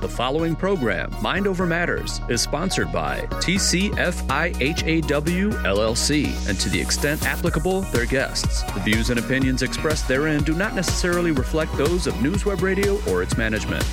The following program, Mind Over Matters, is sponsored by TCFIHAW LLC and to the extent applicable, their guests. The views and opinions expressed therein do not necessarily reflect those of NewsWeb Radio or its management.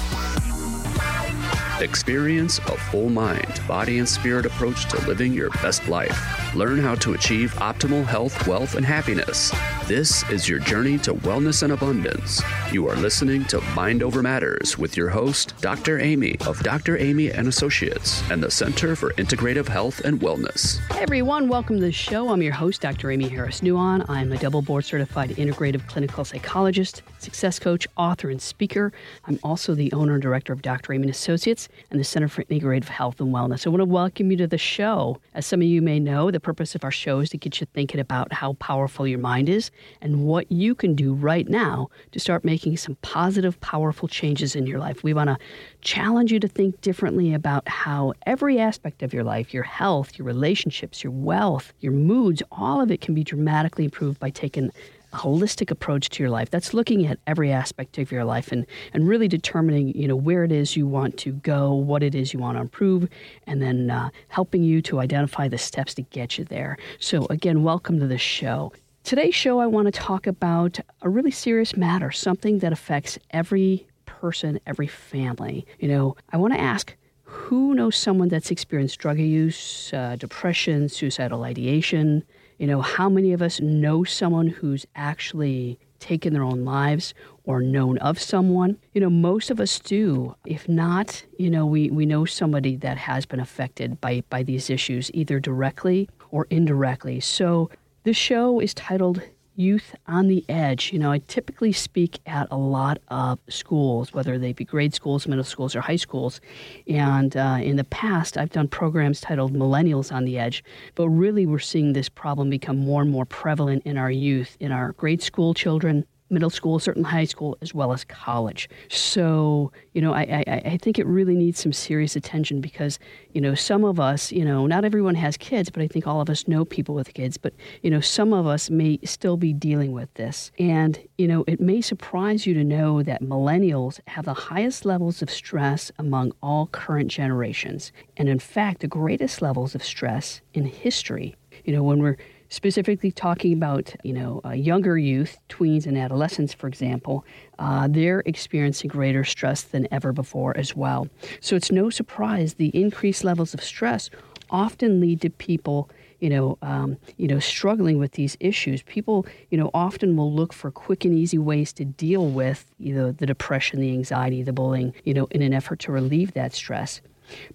Experience a full mind, body, and spirit approach to living your best life. Learn how to achieve optimal health, wealth, and happiness. This is your journey to wellness and abundance. You are listening to Mind Over Matters with your host, Dr. Aimee of Dr. Aimee and Associates and the Center for Integrative Health and Wellness. Hey everyone, welcome to the show. I'm your host, Dr. Aimee Harris Nuon. I'm a double board certified integrative clinical psychologist, success coach, author, and speaker. I'm also the owner and director of Dr. Aimee and Associates and the Center for Integrative Health and Wellness. I want to welcome you to the show. As some of you may know, the purpose of our show is to get you thinking about how powerful your mind is and what you can do right now to start making some positive, powerful changes in your life. We want to challenge you to think differently about how every aspect of your life, your health, your relationships, your wealth, your moods, all of it can be dramatically improved by taking a holistic approach to your life. That's looking at every aspect of your life and, and really determining, you know, where it is you want to go, what it is you want to improve, and then uh, helping you to identify the steps to get you there. So again, welcome to the show. Today's show, I want to talk about a really serious matter, something that affects every person, every family. You know, I want to ask who knows someone that's experienced drug use, uh, depression, suicidal ideation? You know, how many of us know someone who's actually taken their own lives or known of someone? You know, most of us do. If not, you know, we, we know somebody that has been affected by, by these issues, either directly or indirectly. So the show is titled Youth on the Edge. You know, I typically speak at a lot of schools, whether they be grade schools, middle schools, or high schools. And uh, in the past, I've done programs titled Millennials on the Edge. But really, we're seeing this problem become more and more prevalent in our youth, in our grade school children, middle school, certain high school, as well as college. So, you know, I, I, I, think it really needs some serious attention because, you know, some of us, you know, not everyone has kids, but I think all of us know people with kids. But, you know, some of us may still be dealing with this. And, you know, it may surprise you to know that millennials have the highest levels of stress among all current generations. And in fact, the greatest levels of stress in history. You know, when we're specifically talking about you know uh, younger youth, tweens and adolescents, for example, uh, they're experiencing greater stress than ever before as well. So it's no surprise the increased levels of stress often lead to people you know, um, you know, struggling with these issues. People, you know, often will look for quick and easy ways to deal with, you know, the depression, the anxiety, the bullying, you know, in an effort to relieve that stress.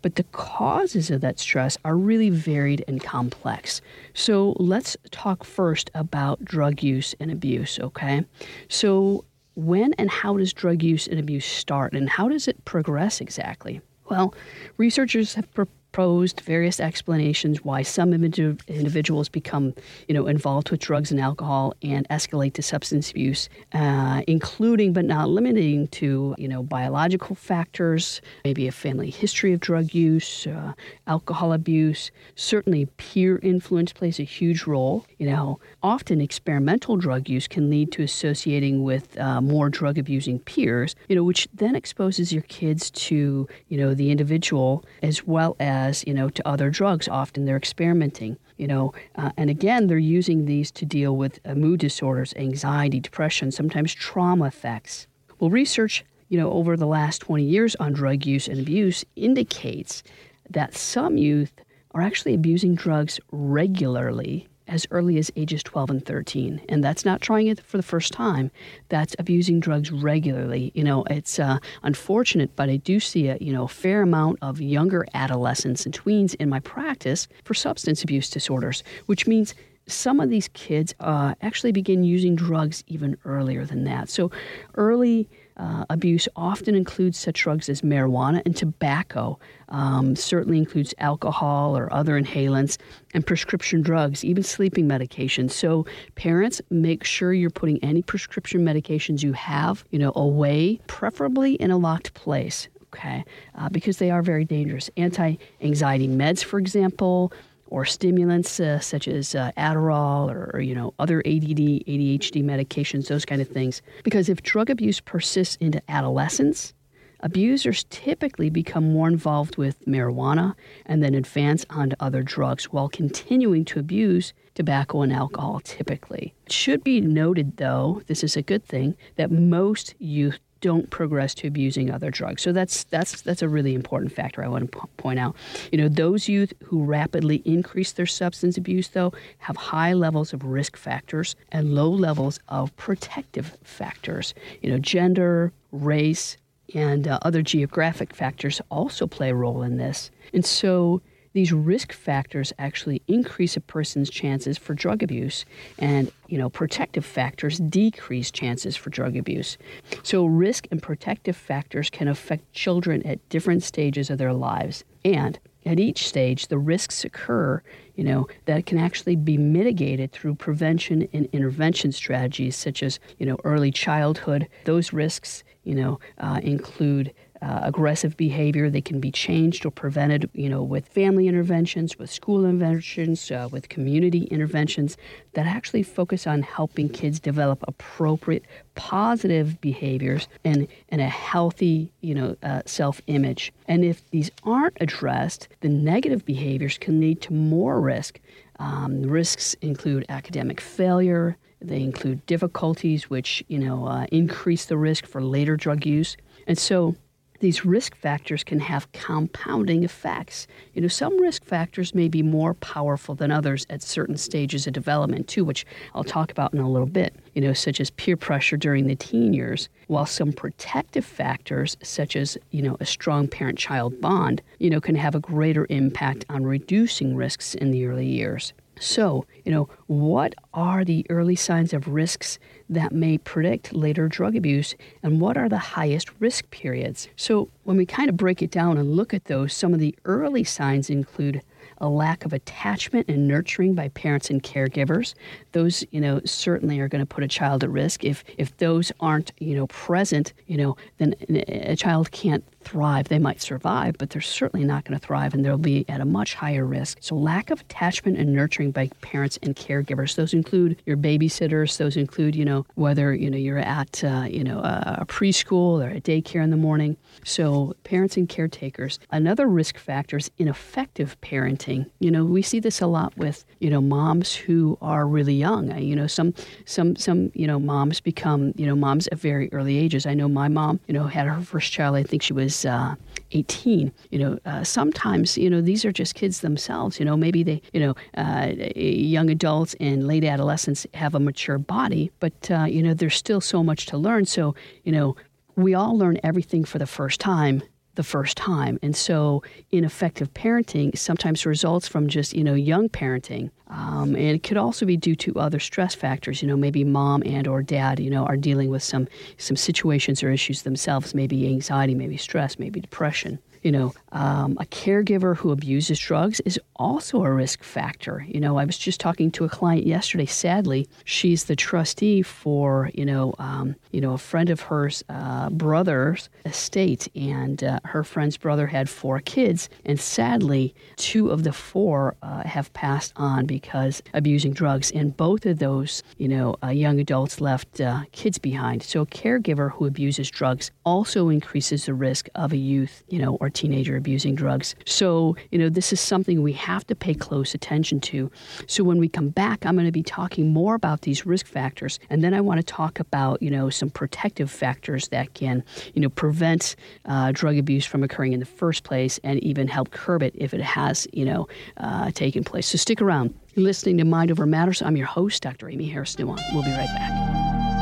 But the causes of that stress are really varied and complex. So let's talk first about drug use and abuse, okay? So, when and how does drug use and abuse start, and how does it progress exactly? Well, researchers have proposed various explanations why some individuals become, you know, involved with drugs and alcohol and escalate to substance abuse, uh, including but not limiting to, you know, biological factors, maybe a family history of drug use, uh, alcohol abuse. Certainly, peer influence plays a huge role. You know, often experimental drug use can lead to associating with uh, more drug abusing peers, you know, which then exposes your kids to, you know, the individual as well as as you know to other drugs. Often they're experimenting, you know, uh, and again they're using these to deal with uh, mood disorders, anxiety, depression, sometimes trauma effects. Well, research you know over the last 20 years on drug use and abuse indicates that some youth are actually abusing drugs regularly as early as ages 12 and 13. And that's not trying it for the first time. That's abusing drugs regularly. You know, it's uh, unfortunate, but I do see a, you know, fair amount of younger adolescents and tweens in my practice for substance abuse disorders, which means some of these kids uh, actually begin using drugs even earlier than that. So early uh, abuse often includes such drugs as marijuana and tobacco, um, certainly includes alcohol or other inhalants, and prescription drugs, even sleeping medications. So, parents, make sure you're putting any prescription medications you have, you know, away, preferably in a locked place. Okay, uh, because they are very dangerous. Anti anxiety meds, for example, or stimulants uh, such as uh, Adderall or, or, you know other ADD, ADHD medications, those kind of things. Because if drug abuse persists into adolescence, abusers typically become more involved with marijuana and then advance onto other drugs while continuing to abuse tobacco and alcohol typically. It should be noted, though, this is a good thing, that most youth don't progress to abusing other drugs. So that's that's that's a really important factor I want to p- point out. You know, those youth who rapidly increase their substance abuse though have high levels of risk factors and low levels of protective factors. You know, gender, race, and uh, other geographic factors also play a role in this. And so these risk factors actually increase a person's chances for drug abuse and you know protective factors decrease chances for drug abuse. So risk and protective factors can affect children at different stages of their lives. And at each stage the risks occur you know that can actually be mitigated through prevention and intervention strategies such as you know early childhood. Those risks you know uh, include uh, aggressive behavior. They can be changed or prevented, you know, with family interventions, with school interventions, uh, with community interventions that actually focus on helping kids develop appropriate, positive behaviors and, and a healthy, you know, uh, self-image. And if these aren't addressed, the negative behaviors can lead to more risk. Um, risks include academic failure. They include difficulties which, you know, uh, increase the risk for later drug use. And so these risk factors can have compounding effects. You know, some risk factors may be more powerful than others at certain stages of development, too, which I'll talk about in a little bit, you know, such as peer pressure during the teen years, while some protective factors, such as, you know, a strong parent child bond, you know, can have a greater impact on reducing risks in the early years. So, you know, what are the early signs of risks that may predict later drug abuse, and what are the highest risk periods? So, when we kind of break it down and look at those, some of the early signs include a lack of attachment and nurturing by parents and caregivers. Those, you know, certainly are going to put a child at risk. If if those aren't, you know, present, you know, then eh, a child can't thrive. They might survive, but they're certainly not going to thrive and they'll be at a much higher risk. So, lack of attachment and nurturing by parents and caregivers. Those include your babysitters. Those include, you know, whether, you know, you're at, uh, you know, a preschool or a daycare in the morning. So, parents and caretakers. Another risk factor is ineffective parenting. You know, we see this a lot with, you know, moms who are really young. You know, some, some, some, you know, moms become, you know, moms at very early ages. I know my mom, you know, had her first child, I think she was was uh, 18. You know, uh, sometimes, you know, these are just kids themselves. You know, maybe they, you know, uh, young adults and late adolescents have a mature body, but, uh, you know, there's still so much to learn. So, you know, we all learn everything for the first time the first time. And so ineffective parenting sometimes results from just, you know, young parenting. Um, and it could also be due to other stress factors. You know, maybe mom and or dad, you know, are dealing with some some situations or issues themselves, maybe anxiety, maybe stress, maybe depression. You know, um, a caregiver who abuses drugs is also a risk factor. You know, I was just talking to a client yesterday. Sadly, she's the trustee for you know, um, you know, a friend of hers' uh, brother's estate, and uh, her friend's brother had four kids, and sadly, two of the four uh, have passed on because abusing drugs, and both of those, you know, uh, young adults left uh, kids behind. So, a caregiver who abuses drugs also increases the risk of a youth, you know, or teenager abusing drugs. So, you know, this is something we have to pay close attention to. So, when we come back, I'm going to be talking more about these risk factors, and then I want to talk about, you know, some protective factors that can, you know, prevent uh, drug abuse from occurring in the first place and even help curb it if it has, you know, uh, taken place. So, stick around. You're listening to Mind Over Matters. I'm your host, Dr. Aimee Harris Nuon. We'll be right back.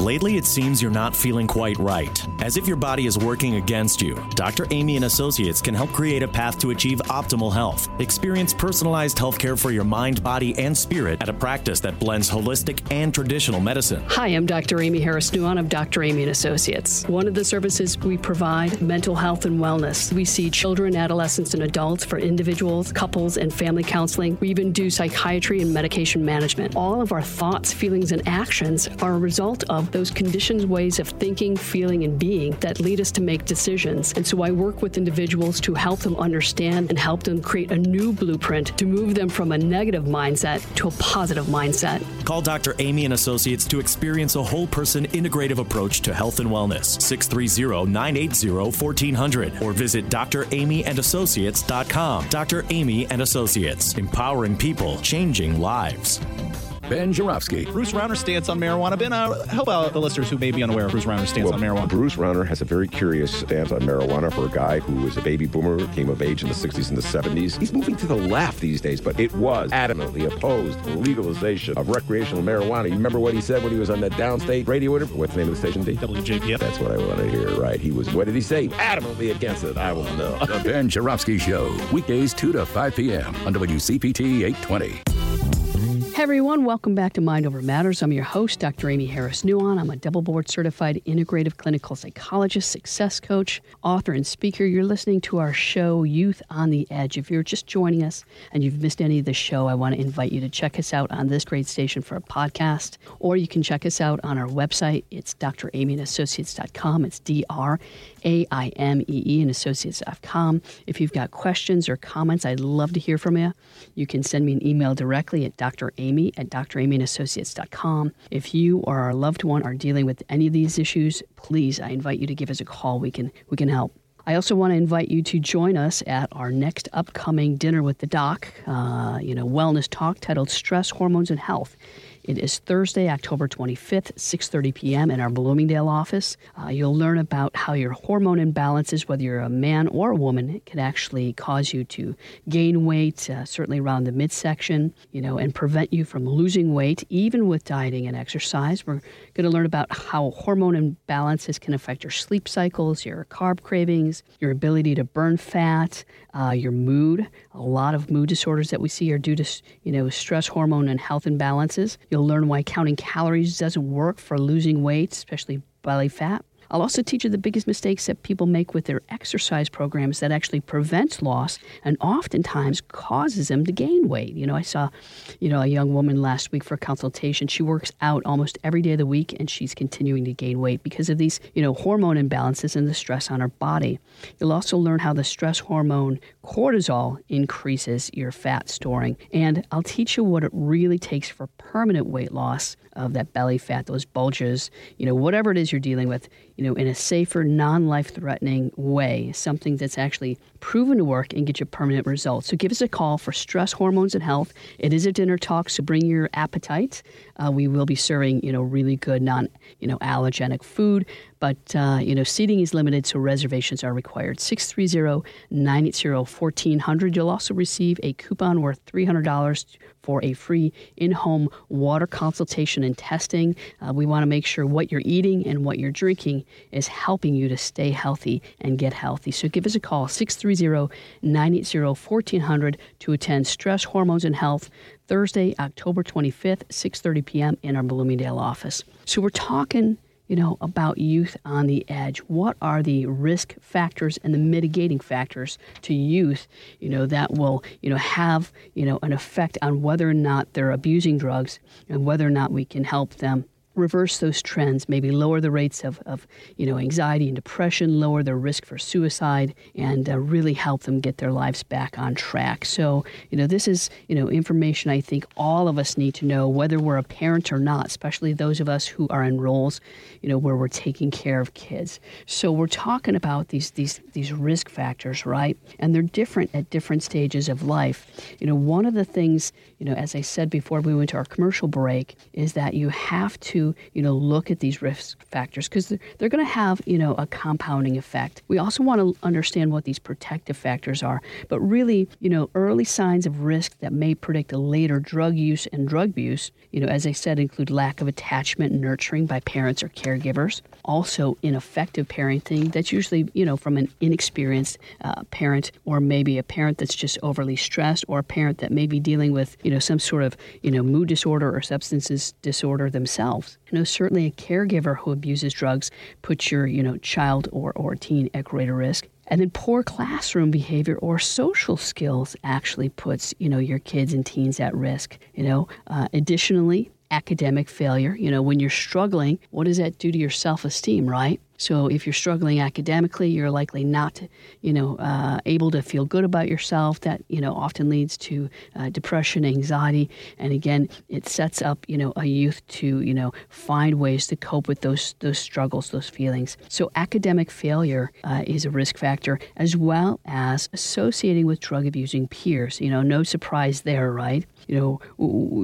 Lately, it seems you're not feeling quite right, as if your body is working against you. Dr. Aimee and Associates can help create a path to achieve optimal health. Experience personalized healthcare for your mind, body, and spirit at a practice that blends holistic and traditional medicine. Hi, I'm Dr. Aimee Harris Nuon of Dr. Aimee and Associates. One of the services we provide mental health and wellness. We see children, adolescents, and adults for individuals, couples, and family counseling. We even do psychiatry and medication management. All of our thoughts, feelings, and actions are a result of those conditioned ways of thinking, feeling, and being that lead us to make decisions. And so I work with individuals to help them understand and help them create a new blueprint to move them from a negative mindset to a positive mindset. Call Dr. Aimee and Associates to experience a whole person integrative approach to health and wellness. 630-980-1400 or visit draimeeandassociates.com. Dr. Aimee and Associates, empowering people, changing lives. Ben Joravsky. Bruce Rauner's stance on marijuana. Ben, uh, help out the listeners who may be unaware of Bruce Rauner's stance well, on marijuana. Bruce Rauner has a very curious stance on marijuana for a guy who was a baby boomer, came of age in the 60s and the 70s. He's moving to the left these days, but it was adamantly opposed to legalization of recreational marijuana. You remember what he said when he was on that downstate radio interview? What's the name of the station, D? WJPF. That's what I want to hear, right? He was, what did he say? Adamantly against it. I will know. the Ben Joravsky Show, weekdays 2 to 5 p.m. on WCPT 820. Hey everyone, welcome back to Mind Over Matters. I'm your host, Dr. Aimee Harris Nuon. I'm a double board certified integrative clinical psychologist, success coach, author, and speaker. You're listening to our show, Youth on the Edge. If you're just joining us and you've missed any of the show, I want to invite you to check us out on this great station for a podcast, or you can check us out on our website. It's draimeeandassociates.com. It's D R A I M E E and associates.com. If you've got questions or comments, I'd love to hear from you. You can send me an email directly at Dr. Aimee at draimeeandassociates.com. If you or our loved one are dealing with any of these issues, please, I invite you to give us a call. We can, we can help. I also want to invite you to join us at our next upcoming dinner with the doc, uh, you know, wellness talk titled Stress, Hormones, and Health. It is Thursday, October 25th, 6:30 p.m. in our Bloomingdale office. Uh, you'll learn about how your hormone imbalances, whether you're a man or a woman, can actually cause you to gain weight, uh, certainly around the midsection, you know, and prevent you from losing weight, even with dieting and exercise. We're going to learn about how hormone imbalances can affect your sleep cycles, your carb cravings, your ability to burn fat, uh, your mood. A lot of mood disorders that we see are due to, you know, stress hormone and health imbalances. You'll learn why counting calories doesn't work for losing weight, especially belly fat. I'll also teach you the biggest mistakes that people make with their exercise programs that actually prevents loss and oftentimes causes them to gain weight. You know, I saw, you know, a young woman last week for a consultation. She works out almost every day of the week and she's continuing to gain weight because of these, you know, hormone imbalances and the stress on her body. You'll also learn how the stress hormone cortisol increases your fat storing. And I'll teach you what it really takes for permanent weight loss of that belly fat, those bulges, you know, whatever it is you're dealing with, you know, in a safer, non life threatening way, something that's actually proven to work and get you permanent results. So give us a call for stress, hormones, and health. It is a dinner talk, so bring your appetite. Uh, we will be serving, you know, really good non, you know, allergenic food, but, uh, you know, seating is limited, so reservations are required. 630-980-1400. You'll also receive a coupon worth $300 for a free in-home water consultation and testing. Uh, we want to make sure what you're eating and what you're drinking is helping you to stay healthy and get healthy. So give us a call, 630-980-1400 to attend Stress, Hormones, and Health Thursday, October 25th, 6.30 p.m. in our Bloomingdale office. So we're talking you know, about youth on the edge. What are the risk factors and the mitigating factors to youth, you know, that will, you know, have, you know, an effect on whether or not they're abusing drugs and whether or not we can help them reverse those trends, maybe lower the rates of, of you know, anxiety and depression, lower their risk for suicide, and uh, really help them get their lives back on track. So, you know, this is, you know, information I think all of us need to know, whether we're a parent or not, especially those of us who are in roles, you know, where we're taking care of kids. So we're talking about these, these, these risk factors, right? And they're different at different stages of life. You know, one of the things, you know, as I said before we went to our commercial break, is that you have to you know, look at these risk factors because they're, they're going to have, you know, a compounding effect. We also want to understand what these protective factors are, but really, you know, early signs of risk that may predict a later drug use and drug abuse, you know, as I said, include lack of attachment and nurturing by parents or caregivers. Also, ineffective parenting that's usually, you know, from an inexperienced uh, parent or maybe a parent that's just overly stressed or a parent that may be dealing with, you know, some sort of, you know, mood disorder or substances disorder themselves. You know, certainly a caregiver who abuses drugs puts your, you know, child or, or teen at greater risk. And then poor classroom behavior or social skills actually puts, you know, your kids and teens at risk. You know, uh, additionally, academic failure. You know, when you're struggling, what does that do to your self esteem, right? So if you're struggling academically, you're likely not, you know, uh, able to feel good about yourself. That you know often leads to uh, depression, anxiety, and again, it sets up you know a youth to you know find ways to cope with those those struggles, those feelings. So academic failure uh, is a risk factor, as well as associating with drug abusing peers. You know, no surprise there, right? you know,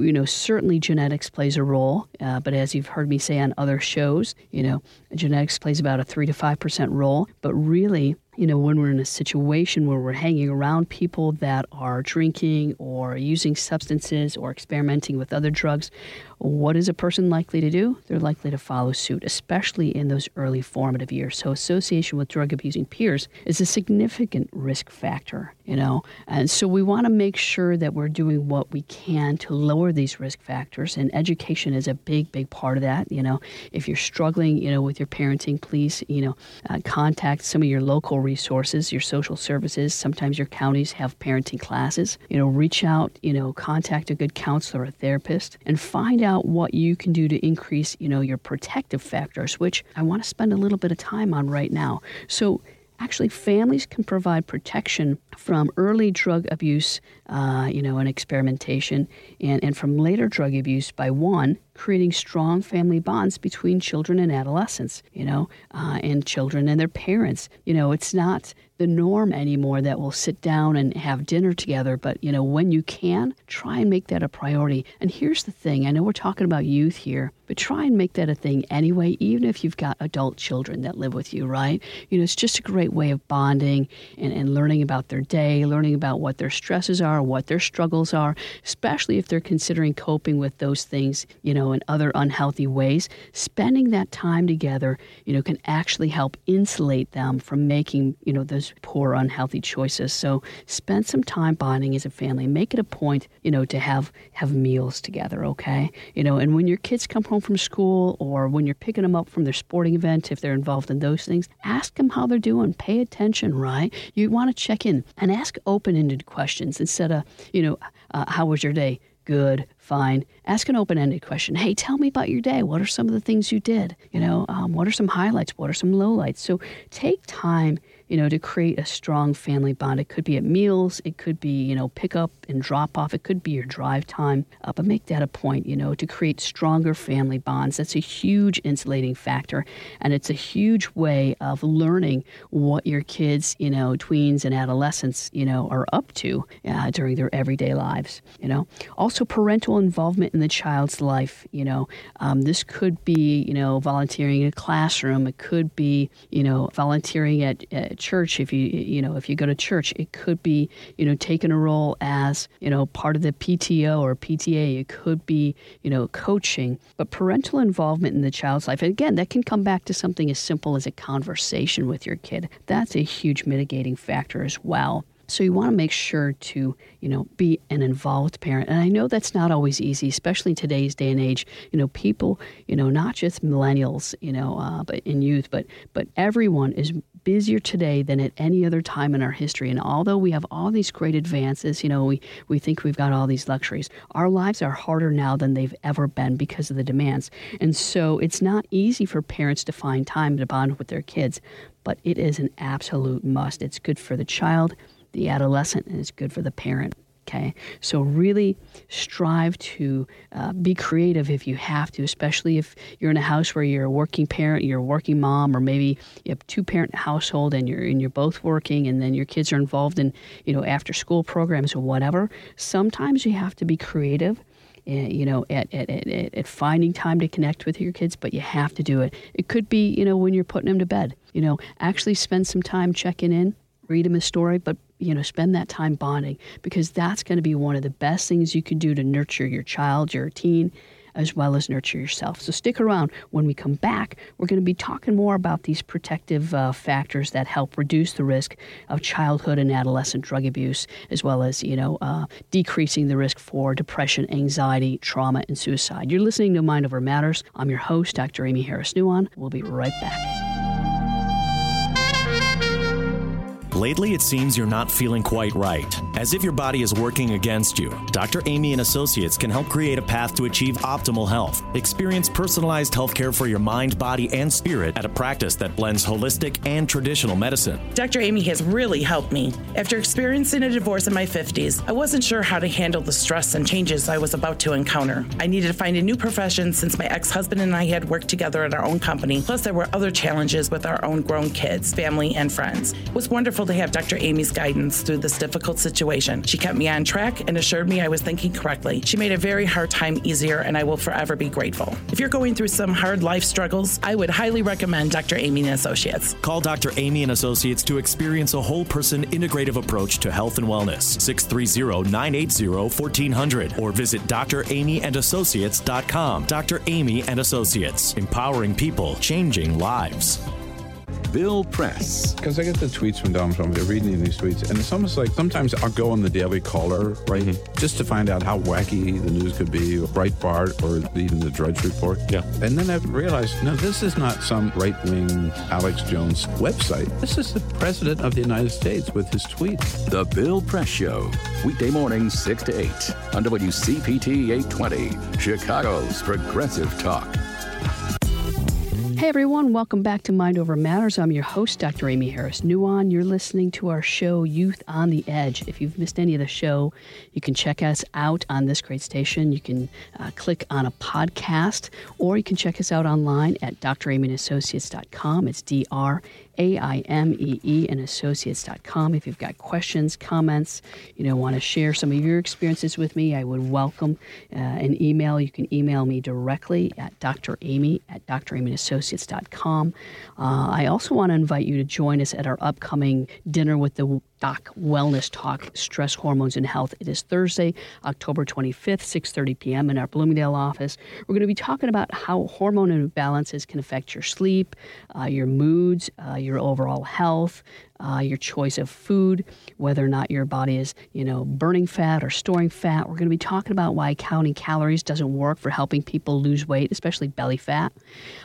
you know, certainly genetics plays a role, uh, but as you've heard me say on other shows, you know, genetics plays about a three to five percent role. But really, you know, when we're in a situation where we're hanging around people that are drinking or using substances or experimenting with other drugs, what is a person likely to do? They're likely to follow suit, especially in those early formative years. So, association with drug abusing peers is a significant risk factor, you know. And so, we want to make sure that we're doing what we can to lower these risk factors. And education is a big, big part of that. You know, if you're struggling, you know, with your parenting, please, you know, uh, contact some of your local resources, your social services. Sometimes your counties have parenting classes. You know, reach out, you know, contact a good counselor or therapist and find out what you can do to increase, you know, your protective factors, which I want to spend a little bit of time on right now. So actually families can provide protection from early drug abuse uh, you know and experimentation and, and from later drug abuse by one creating strong family bonds between children and adolescents you know uh, and children and their parents you know it's not the norm anymore that we'll sit down and have dinner together. But, you know, when you can, try and make that a priority. And here's the thing I know we're talking about youth here, but try and make that a thing anyway, even if you've got adult children that live with you, right? You know, it's just a great way of bonding and, and learning about their day, learning about what their stresses are, what their struggles are, especially if they're considering coping with those things, you know, in other unhealthy ways. Spending that time together, you know, can actually help insulate them from making, you know, those poor, unhealthy choices. So spend some time bonding as a family. Make it a point, you know, to have have meals together. Okay, you know, and when your kids come home from school or when you're picking them up from their sporting event, if they're involved in those things, ask them how they're doing. Pay attention, right? You want to check in and ask open-ended questions instead of, you know, uh, how was your day? Good, fine. Ask an open ended question. Hey, tell me about your day. What are some of the things you did? You know, um, what are some highlights? What are some lowlights? So take time you know, to create a strong family bond. It could be at meals, it could be, you know, pick up and drop off, it could be your drive time, uh, but make that a point, you know, to create stronger family bonds. That's a huge insulating factor, and it's a huge way of learning what your kids, you know, tweens and adolescents, you know, are up to uh, during their everyday lives, you know. Also, parental involvement in the child's life, you know, um, this could be, you know, volunteering in a classroom, it could be, you know, volunteering at, at church, if you you know if you go to church, it could be you know taking a role as you know part of the PTO or PTA. It could be you know coaching, but parental involvement in the child's life. And again, that can come back to something as simple as a conversation with your kid. That's a huge mitigating factor as well. So you want to make sure to, you know, be an involved parent. And I know that's not always easy, especially in today's day and age. You know, people, you know, not just millennials, you know, uh, but in youth, but but everyone is busier today than at any other time in our history. And although we have all these great advances, you know, we, we think we've got all these luxuries, our lives are harder now than they've ever been because of the demands. And so it's not easy for parents to find time to bond with their kids, but it is an absolute must. It's good for the child, the adolescent, and it's good for the parent. Okay, so really strive to uh, be creative if you have to, especially if you're in a house where you're a working parent, you're a working mom, or maybe you have two parent household and you're and you're both working, and then your kids are involved in you know after school programs or whatever. Sometimes you have to be creative eh, you know, at, at, at, at, finding time to connect with your kids, but you have to do it. It could be, you know, when you're putting them to bed, you know, actually spend some time checking in, read them a story, but you know, spend that time bonding because that's going to be one of the best things you can do to nurture your child, your teen, as well as nurture yourself. So stick around. When we come back, we're going to be talking more about these protective uh, factors that help reduce the risk of childhood and adolescent drug abuse, as well as you know uh, decreasing the risk for depression, anxiety, trauma, and suicide. You're listening to Mind Over Matters. I'm your host, Dr. Aimee Harris Nuon. We'll be right back. Lately, it seems you're not feeling quite right, as if your body is working against you. Dr. Aimee and Associates can help create a path to achieve optimal health. Experience personalized healthcare for your mind, body, and spirit at a practice that blends holistic and traditional medicine. Dr. Aimee has really helped me. After experiencing a divorce in my 50s, I wasn't sure how to handle the stress and changes I was about to encounter. I needed to find a new profession since my ex husband and I had worked together at our own company, plus, there were other challenges with our own grown kids, family, and friends. It was wonderful to have Dr. Aimee's guidance through this difficult situation. She kept me on track and assured me I was thinking correctly. She made a very hard time easier, and I will forever be grateful. If you're going through some hard life struggles, I would highly recommend Dr. Aimee and Associates. Call Dr. Aimee and Associates to experience a whole person integrative approach to health and wellness. 630-980-1400 or visit draimeeandassociates.com. Dr. Aimee and Associates, empowering people, changing lives. Bill Press. Because I get the tweets from Dom from they're reading these tweets, and it's almost like sometimes I'll go on the Daily Caller, right, Mm-hmm. just to find out how wacky the news could be, or Breitbart, or even the Drudge Report. Yeah. And then I realized, no, this is not some right wing Alex Jones website. This is the President of the United States with his tweets. The Bill Press Show. Weekday mornings, 6 to 8 on WCPT 820, Chicago's Progressive Talk. Hey everyone, welcome back to Mind Over Matters. I'm your host, Dr. Aimee Harris Nuon. You're listening to our show, Youth on the Edge. If you've missed any of the show, you can check us out on this great station. You can uh, click on a podcast, or you can check us out online at draimeeassociates.com. It's D R A I M E E and associates.com. If you've got questions, comments, you know, want to share some of your experiences with me, I would welcome uh, an email. You can email me directly at draimee at dr aimee draimeeassociates.com. Uh, I also want to invite you to join us at our upcoming Dinner with the Doc Wellness Talk, Stress, Hormones, and Health. It is Thursday, October 25th, 6.30 p.m. in our Bloomingdale office. We're going to be talking about how hormone imbalances can affect your sleep, uh, your moods, uh, your overall health, uh, your choice of food, whether or not your body is, you know, burning fat or storing fat. We're going to be talking about why counting calories doesn't work for helping people lose weight, especially belly fat.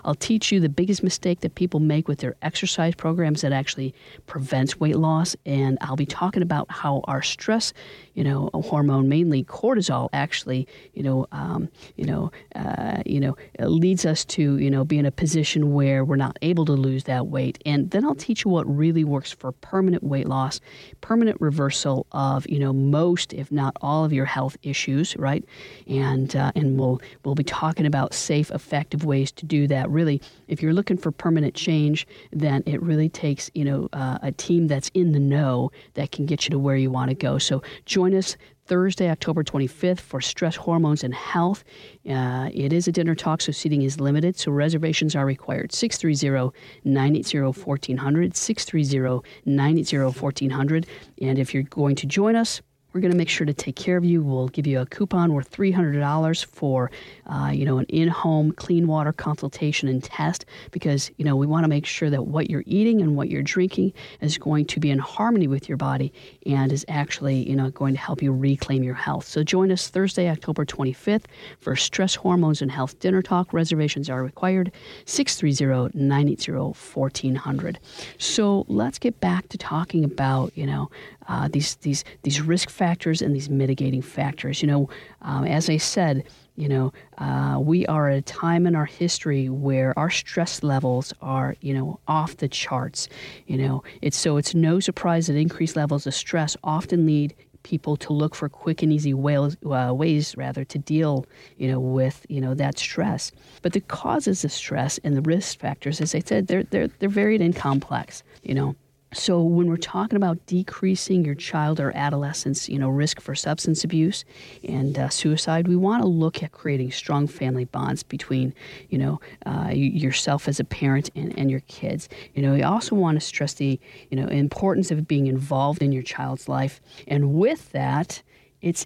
I'll teach you the biggest mistake that people make with their exercise programs that actually prevents weight loss, and I'll be talking about how our stress, you know, hormone, mainly cortisol, actually, you know, um, you know, uh, you know, leads us to, you know, be in a position where we're not able to lose that weight. And then I'll teach you what really works for permanent weight loss, permanent reversal of, you know, most, if not all, of your health issues, right? And uh, and we'll we'll be talking about safe, effective ways to do that. Really, if you're looking for permanent change, then it really takes, you know, uh, a team that's in the know that can get you to where you want to go. So join us Thursday, October 25th for Stress, Hormones, and Health. Uh, it is a dinner talk, so seating is limited, so reservations are required. 630 980 1400, 630 980 1400. And if you're going to join us, we're going to make sure to take care of you. We'll give you a coupon worth $300 for, uh, you know, an in-home clean water consultation and test because, you know, we want to make sure that what you're eating and what you're drinking is going to be in harmony with your body and is actually, you know, going to help you reclaim your health. So join us Thursday, October 25th for Stress, Hormones, and Health Dinner Talk. Reservations are required. 630-980-1400. So let's get back to talking about, you know, uh, these these these risk factors and these mitigating factors. You know, um, as I said, you know, uh, we are at a time in our history where our stress levels are, you know, off the charts. You know, it's so it's no surprise that increased levels of stress often lead people to look for quick and easy ways, uh, ways rather to deal you know with you know that stress but the causes of stress and the risk factors as i said they're they're, they're varied and complex you know so when we're talking about decreasing your child or adolescent's, you know, risk for substance abuse and uh, suicide, we want to look at creating strong family bonds between, you know, uh, yourself as a parent and, and your kids. You know, we also want to stress the, you know, importance of being involved in your child's life, and with that, it's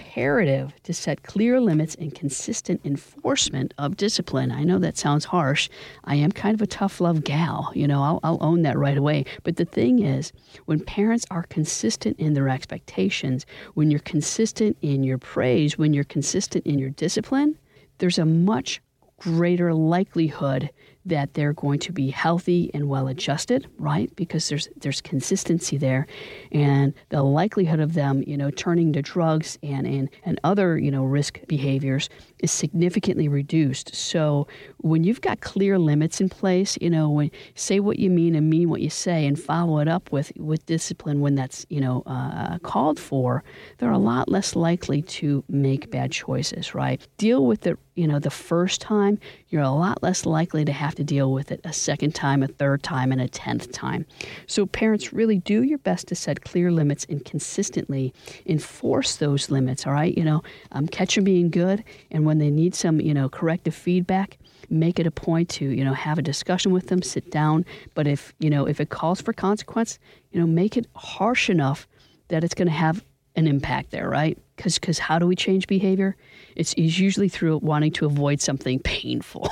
imperative to set clear limits and consistent enforcement of discipline. I know that sounds harsh. I am kind of a tough love gal, you know, I'll, I'll own that right away. But the thing is, when parents are consistent in their expectations, when you're consistent in your praise, when you're consistent in your discipline, there's a much greater likelihood that they're going to be healthy and well adjusted, right? Because there's there's consistency there, and the likelihood of them, you know, turning to drugs and and, and other you know risk behaviors is significantly reduced. So when you've got clear limits in place, you know, when say what you mean and mean what you say, and follow it up with with discipline when that's you know uh, called for, they're a lot less likely to make bad choices. Right? Deal with it you know, the first time, you're a lot less likely to have to deal with it a second time, a third time, and a tenth time. So, parents, really do your best to set clear limits and consistently enforce those limits, all right? You know, um, catch them being good, and when they need some, you know, corrective feedback, make it a point to you know have a discussion with them sit down. But if you know if it calls for consequence you know make it harsh enough that it's going to have an impact there right? Because because how do we change behavior? It's, it's usually through wanting to avoid something painful,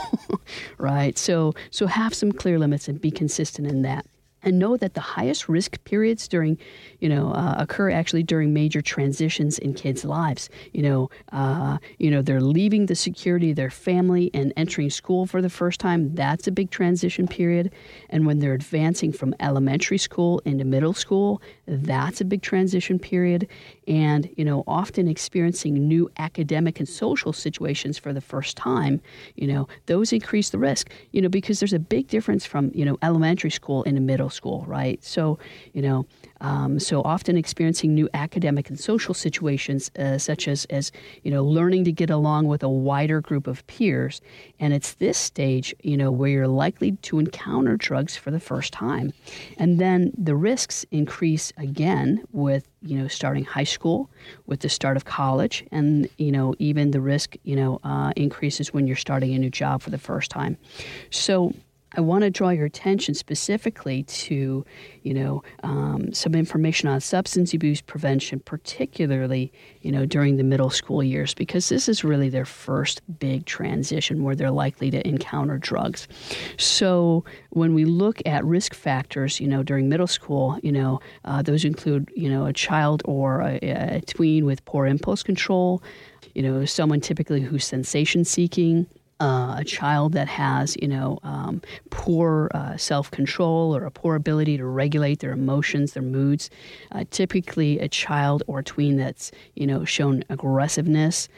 right? So, so have some clear limits and be consistent in that and know that the highest risk periods during, you know, uh, occur actually during major transitions in kids' lives. You know, uh, you know, they're leaving the security of their family and entering school for the first time. That's a big transition period. And when they're advancing from elementary school into middle school, that's a big transition period. And you know, often experiencing new academic and social situations for the first time, you know, those increase the risk. You know, because there's a big difference from you know elementary school into middle school, right? So, you know, um, so often experiencing new academic and social situations, uh, such as, as, you know, learning to get along with a wider group of peers. And it's this stage, you know, where you're likely to encounter drugs for the first time. And then the risks increase again with, you know, starting high school, with the start of college, and, you know, even the risk, you know, uh, increases when you're starting a new job for the first time. So, I want to draw your attention specifically to, you know, um, some information on substance abuse prevention, particularly, you know, during the middle school years, because this is really their first big transition where they're likely to encounter drugs. So when we look at risk factors, you know, during middle school, you know, uh, those include, you know, a child or a, a tween with poor impulse control, you know, someone typically who's sensation seeking uh, a child that has, you know, um, poor uh, self control or a poor ability to regulate their emotions, their moods. Uh, typically, a child or tween that's, you know, shown aggressiveness.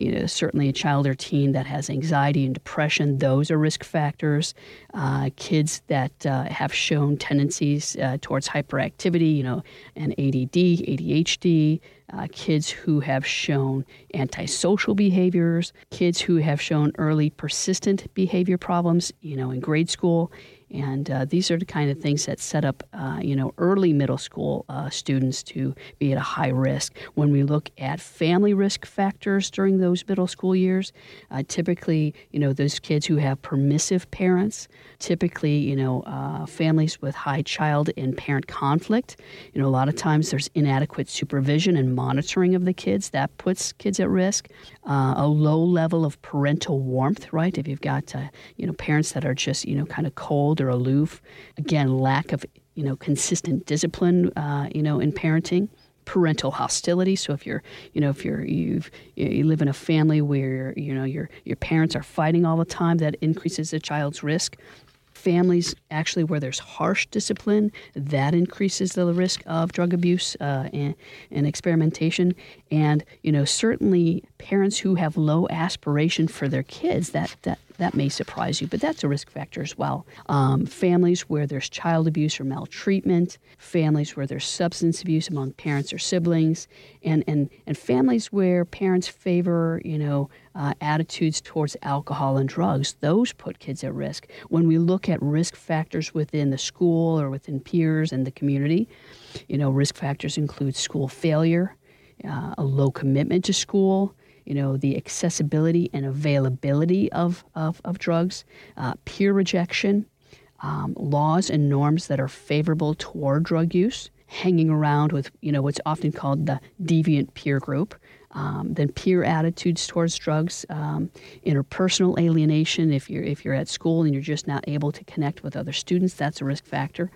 You know, certainly a child or teen that has anxiety and depression, those are risk factors. Uh, kids that uh, have shown tendencies uh, towards hyperactivity, you know, and ADD, ADHD, uh, kids who have shown antisocial behaviors, kids who have shown early persistent behavior problems, you know, in grade school, and uh, these are the kind of things that set up, uh, you know, early middle school uh, students to be at a high risk. When we look at family risk factors during those middle school years, uh, typically, you know, those kids who have permissive parents, typically, you know, uh, families with high child and parent conflict. You know, a lot of times there's inadequate supervision and monitoring of the kids. That puts kids at risk. Uh, a low level of parental warmth, right? If you've got, you know, parents that are just, you know, kind of cold cold or aloof. Again, lack of you know consistent discipline, uh, you know, in parenting parental hostility. So if you're, you know, if you're you've you live in a family where you know your your parents are fighting all the time, that increases the child's risk. Families actually where there's harsh discipline, that increases the risk of drug abuse uh, and, and experimentation. And you know, certainly parents who have low aspiration for their kids, that that that may surprise you, but that's a risk factor as well. Um, families where there's child abuse or maltreatment, families where there's substance abuse among parents or siblings, and, and, and families where parents favor, you know, uh, attitudes towards alcohol and drugs, those put kids at risk. When we look at risk factors within the school or within peers and the community, you know, risk factors include school failure, uh, a low commitment to school, you know, the accessibility and availability of, of, of drugs, uh, peer rejection, um, laws and norms that are favorable toward drug use, hanging around with, you know, what's often called the deviant peer group, um, then peer attitudes towards drugs, um, interpersonal alienation. If you're if you're at school and you're just not able to connect with other students, that's a risk factor.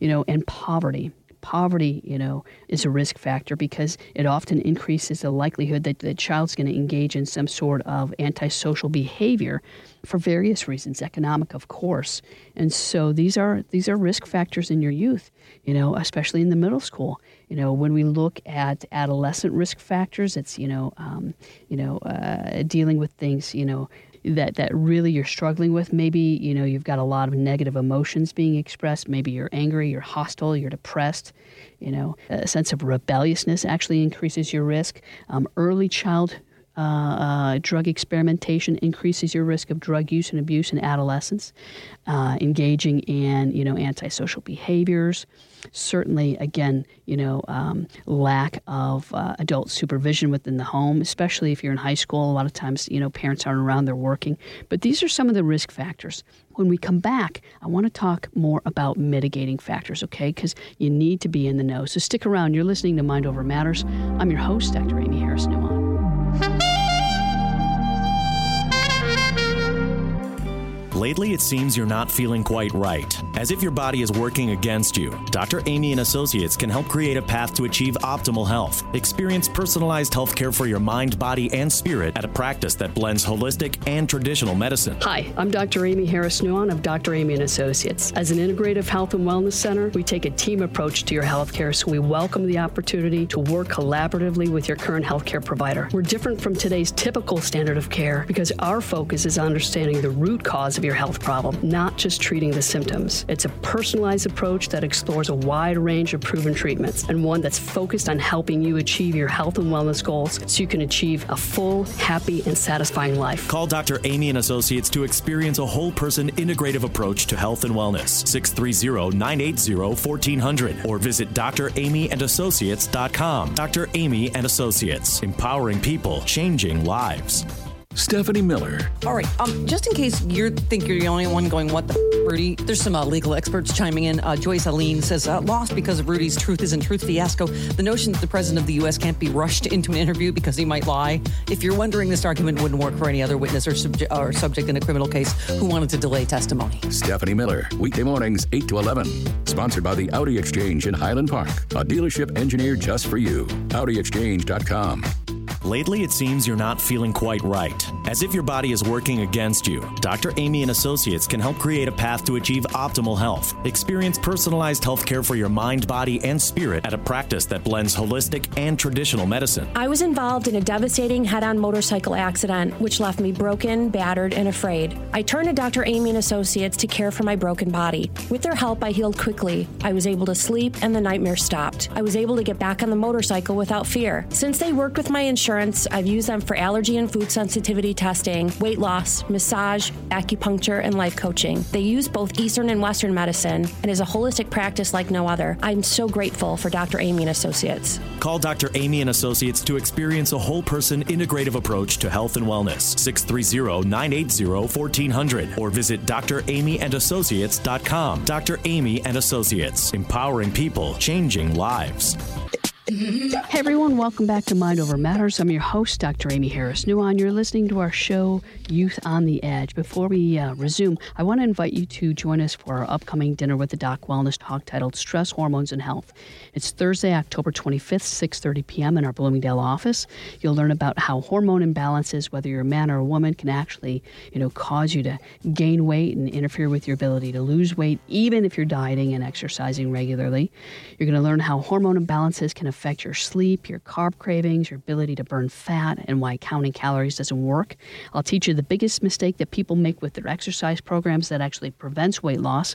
You know, and poverty poverty, you know, is a risk factor because it often increases the likelihood that the child's going to engage in some sort of antisocial behavior for various reasons, economic, of course. And so these are these are risk factors in your youth, you know, especially in the middle school. You know, when we look at adolescent risk factors, it's you know, um, you know, uh, dealing with things, you know, that that really you're struggling with. Maybe you know you've got a lot of negative emotions being expressed. Maybe you're angry, you're hostile, you're depressed. You know, a sense of rebelliousness actually increases your risk. Um, early child uh, uh, drug experimentation increases your risk of drug use and abuse in adolescence. Uh, engaging in you know antisocial behaviors, certainly again you know um, lack of uh, adult supervision within the home, especially if you're in high school. A lot of times you know parents aren't around; they're working. But these are some of the risk factors. When we come back, I want to talk more about mitigating factors, okay? Because you need to be in the know. So stick around. You're listening to Mind Over Matters. I'm your host, Dr. Aimee Harris Nuon. Lately, it seems you're not feeling quite right, as if your body is working against you. Dr. Aimee and Associates can help create a path to achieve optimal health. Experience personalized health care for your mind, body, and spirit at a practice that blends holistic and traditional medicine. Hi, I'm Dr. Aimee Harris Nuon of Dr. Aimee and Associates. As an integrative health and wellness center, we take a team approach to your health care, so we welcome the opportunity to work collaboratively with your current healthcare provider. We're different from today's typical standard of care because our focus is understanding the root cause of your health problem, not just treating the symptoms. It's a personalized approach that explores a wide range of proven treatments and one that's focused on helping you achieve your health and wellness goals so you can achieve a full, happy, and satisfying life. Call Dr. Aimee and Associates to experience a whole person integrative approach to health and wellness. 630 980 1400 or visit draimeeandassociates.com. Dr. Aimee and Associates, empowering people, changing lives. Stephanie Miller. All right. Um, just in case you think you're the only one going, what the f- Rudy? There's some uh, legal experts chiming in. Uh, Joyce Alene says, uh, lost because of Rudy's truth isn't truth fiasco. The notion that the president of the U.S. can't be rushed into an interview because he might lie. If you're wondering, this argument wouldn't work for any other witness or, subje- or subject in a criminal case who wanted to delay testimony. Stephanie Miller, weekday mornings, 8 to 11. Sponsored by the Audi Exchange in Highland Park, a dealership engineered just for you. AudiExchange.com. Lately, it seems you're not feeling quite right, as if your body is working against you. Dr. Aimee and Associates can help create a path to achieve optimal health. Experience personalized health care for your mind, body, and spirit at a practice that blends holistic and traditional medicine. I was involved in a devastating head on motorcycle accident, which left me broken, battered, and afraid. I turned to Dr. Aimee and Associates to care for my broken body. With their help, I healed quickly. I was able to sleep, and the nightmare stopped. I was able to get back on the motorcycle without fear. Since they worked with my insurance, I've used them for allergy and food sensitivity testing, weight loss, massage, acupuncture, and life coaching. They use both Eastern and Western medicine and is a holistic practice like no other. I'm so grateful for Dr. Aimee and Associates. Call Dr. Aimee and Associates to experience a whole person integrative approach to health and wellness. 630 980 1400 or visit draimeeandassociates.com. Dr. Aimee and Associates, empowering people, changing lives. Hey everyone, welcome back to Mind Over Matters. I'm your host, Dr. Aimee Harris Nuon. You're listening to our show, Youth on the Edge. Before we uh, resume, I want to invite you to join us for our upcoming Dinner with the Doc Wellness talk titled Stress, Hormones, and Health. It's Thursday, October 25th, 6.30 p.m. in our Bloomingdale office. You'll learn about how hormone imbalances, whether you're a man or a woman, can actually, you know, cause you to gain weight and interfere with your ability to lose weight, even if you're dieting and exercising regularly. You're going to learn how hormone imbalances can affect your sleep, your carb cravings, your ability to burn fat, and why counting calories doesn't work. I'll teach you the biggest mistake that people make with their exercise programs that actually prevents weight loss.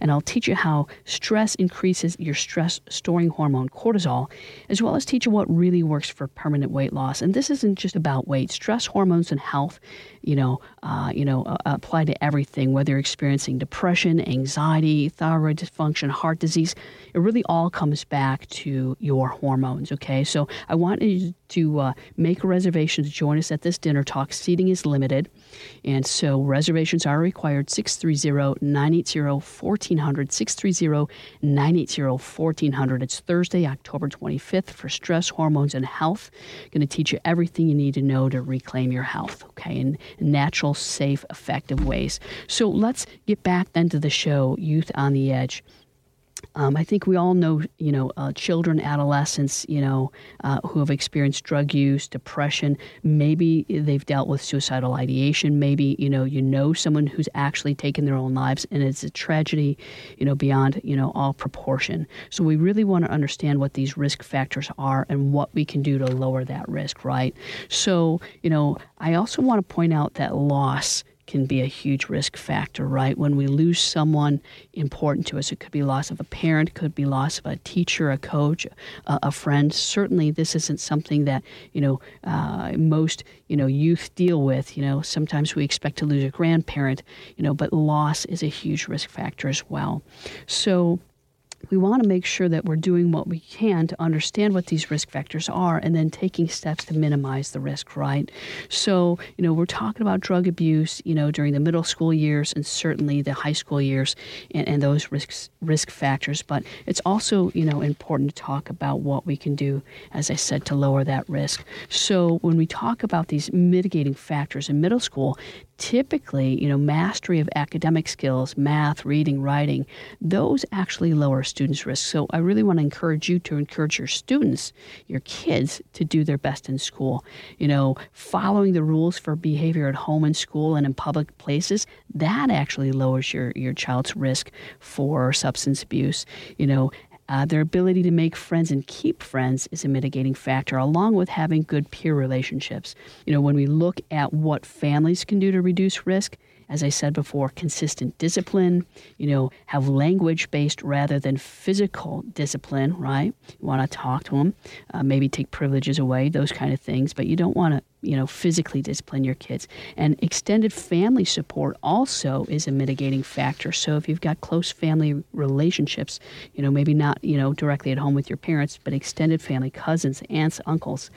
And I'll teach you how stress increases your stress storing hormone, cortisol, as well as teach you what really works for permanent weight loss. And this isn't just about weight. Stress hormones and health, you know, uh, you know, uh, apply to everything, whether you're experiencing depression, anxiety, thyroid dysfunction, heart disease. It really all comes back to your hormones, okay? So I want you to uh, make reservations. join us at this dinner talk. Seating is limited, and so reservations are required 630 980 1400. 630 980 1400. It's Thursday, October 25th for stress, hormones, and health. Going to teach you everything you need to know to reclaim your health, okay, in natural, safe, effective ways. So let's get back then to the show, Youth on the Edge. Um, I think we all know, you know, uh, children, adolescents, you know, uh, who have experienced drug use, depression. Maybe they've dealt with suicidal ideation. Maybe you know, you know, someone who's actually taken their own lives, and it's a tragedy, you know, beyond you know all proportion. So we really want to understand what these risk factors are and what we can do to lower that risk, right? So you know, I also want to point out that loss can be a huge risk factor, right? When we lose someone important to us, it could be loss of a parent, could be loss of a teacher, a coach, a, a friend. Certainly, this isn't something that you know uh, most you know youth deal with. You know, sometimes we expect to lose a grandparent, you know, but loss is a huge risk factor as well. So we want to make sure that we're doing what we can to understand what these risk factors are and then taking steps to minimize the risk, right? So, you know, we're talking about drug abuse, you know, during the middle school years and certainly the high school years and, and those risks, risk factors. But it's also, you know, important to talk about what we can do, as I said, to lower that risk. So when we talk about these mitigating factors in middle school, typically, you know, mastery of academic skills, math, reading, writing, those actually lower students' risk. So I really want to encourage you to encourage your students, your kids, to do their best in school. You know, following the rules for behavior at home and school and in public places, that actually lowers your, your child's risk for substance abuse. You know, uh, their ability to make friends and keep friends is a mitigating factor, along with having good peer relationships. You know, when we look at what families can do to reduce risk, as I said before, consistent discipline, you know, have language based rather than physical discipline, right? You want to talk to them, uh, maybe take privileges away, those kind of things, but you don't want to you know, physically discipline your kids. And extended family support also is a mitigating factor. So if you've got close family relationships, you know, maybe not, you know, directly at home with your parents, but extended family, cousins, aunts, uncles.